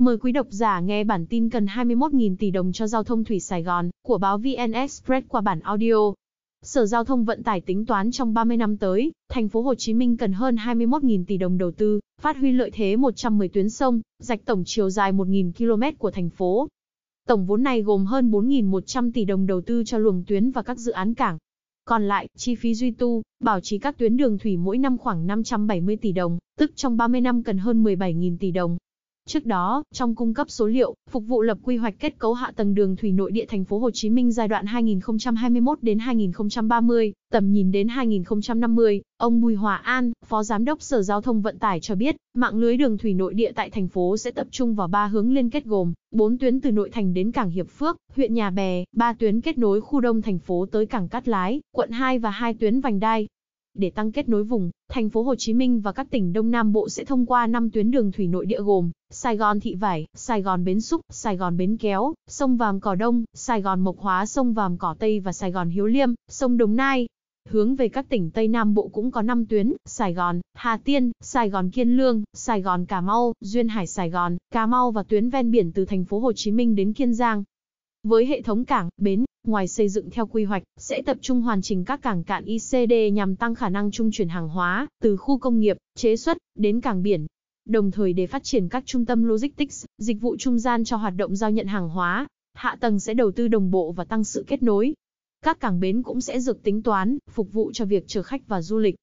Mời quý độc giả nghe bản tin cần 21.000 tỷ đồng cho giao thông thủy Sài Gòn của báo VN Express qua bản audio. Sở Giao thông Vận tải tính toán trong 30 năm tới, thành phố Hồ Chí Minh cần hơn 21.000 tỷ đồng đầu tư, phát huy lợi thế 110 tuyến sông, rạch tổng chiều dài 1.000 km của thành phố. Tổng vốn này gồm hơn 4.100 tỷ đồng đầu tư cho luồng tuyến và các dự án cảng. Còn lại, chi phí duy tu, bảo trì các tuyến đường thủy mỗi năm khoảng 570 tỷ đồng, tức trong 30 năm cần hơn 17.000 tỷ đồng. Trước đó, trong cung cấp số liệu, phục vụ lập quy hoạch kết cấu hạ tầng đường thủy nội địa thành phố Hồ Chí Minh giai đoạn 2021 đến 2030, tầm nhìn đến 2050, ông Bùi Hòa An, Phó Giám đốc Sở Giao thông Vận tải cho biết, mạng lưới đường thủy nội địa tại thành phố sẽ tập trung vào ba hướng liên kết gồm 4 tuyến từ nội thành đến cảng Hiệp Phước, huyện Nhà Bè, 3 tuyến kết nối khu đông thành phố tới cảng Cát Lái, quận 2 và 2 tuyến vành đai, để tăng kết nối vùng, thành phố Hồ Chí Minh và các tỉnh Đông Nam Bộ sẽ thông qua 5 tuyến đường thủy nội địa gồm Sài Gòn Thị Vải, Sài Gòn Bến Xúc, Sài Gòn Bến Kéo, sông Vàm Cỏ Đông, Sài Gòn Mộc Hóa, sông Vàm Cỏ Tây và Sài Gòn Hiếu Liêm, sông Đồng Nai. Hướng về các tỉnh Tây Nam Bộ cũng có 5 tuyến, Sài Gòn, Hà Tiên, Sài Gòn Kiên Lương, Sài Gòn Cà Mau, Duyên Hải Sài Gòn, Cà Mau và tuyến ven biển từ thành phố Hồ Chí Minh đến Kiên Giang. Với hệ thống cảng, bến, ngoài xây dựng theo quy hoạch, sẽ tập trung hoàn chỉnh các cảng cạn ICD nhằm tăng khả năng trung chuyển hàng hóa, từ khu công nghiệp, chế xuất, đến cảng biển. Đồng thời để phát triển các trung tâm logistics, dịch vụ trung gian cho hoạt động giao nhận hàng hóa, hạ tầng sẽ đầu tư đồng bộ và tăng sự kết nối. Các cảng bến cũng sẽ dược tính toán, phục vụ cho việc chở khách và du lịch.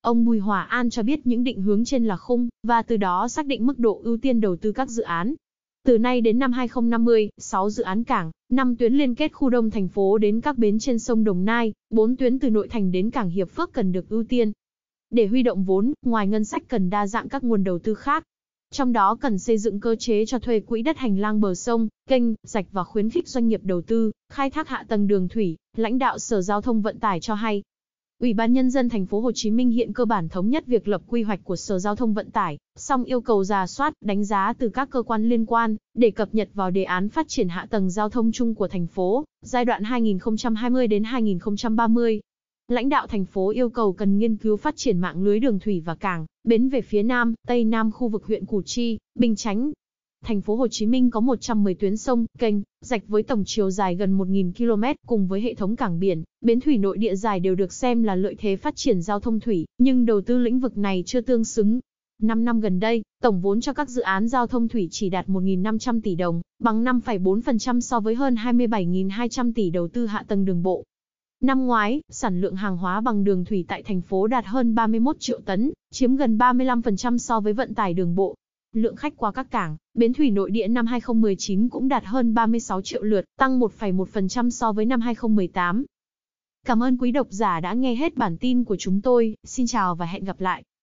Ông Bùi Hòa An cho biết những định hướng trên là khung, và từ đó xác định mức độ ưu tiên đầu tư các dự án, từ nay đến năm 2050, 6 dự án cảng, 5 tuyến liên kết khu đông thành phố đến các bến trên sông Đồng Nai, 4 tuyến từ nội thành đến cảng Hiệp Phước cần được ưu tiên. Để huy động vốn, ngoài ngân sách cần đa dạng các nguồn đầu tư khác. Trong đó cần xây dựng cơ chế cho thuê quỹ đất hành lang bờ sông, kênh, rạch và khuyến khích doanh nghiệp đầu tư, khai thác hạ tầng đường thủy, lãnh đạo Sở Giao thông Vận tải cho hay, Ủy ban nhân dân thành phố Hồ Chí Minh hiện cơ bản thống nhất việc lập quy hoạch của Sở Giao thông Vận tải, song yêu cầu giả soát, đánh giá từ các cơ quan liên quan để cập nhật vào đề án phát triển hạ tầng giao thông chung của thành phố giai đoạn 2020 đến 2030. Lãnh đạo thành phố yêu cầu cần nghiên cứu phát triển mạng lưới đường thủy và cảng, bến về phía nam, tây nam khu vực huyện Củ Chi, Bình Chánh, Thành phố Hồ Chí Minh có 110 tuyến sông, kênh, rạch với tổng chiều dài gần 1.000 km cùng với hệ thống cảng biển, bến thủy nội địa dài đều được xem là lợi thế phát triển giao thông thủy, nhưng đầu tư lĩnh vực này chưa tương xứng. 5 năm gần đây, tổng vốn cho các dự án giao thông thủy chỉ đạt 1.500 tỷ đồng, bằng 5,4% so với hơn 27.200 tỷ đầu tư hạ tầng đường bộ. Năm ngoái, sản lượng hàng hóa bằng đường thủy tại thành phố đạt hơn 31 triệu tấn, chiếm gần 35% so với vận tải đường bộ. Lượng khách qua các cảng, bến thủy nội địa năm 2019 cũng đạt hơn 36 triệu lượt, tăng 1,1% so với năm 2018. Cảm ơn quý độc giả đã nghe hết bản tin của chúng tôi, xin chào và hẹn gặp lại.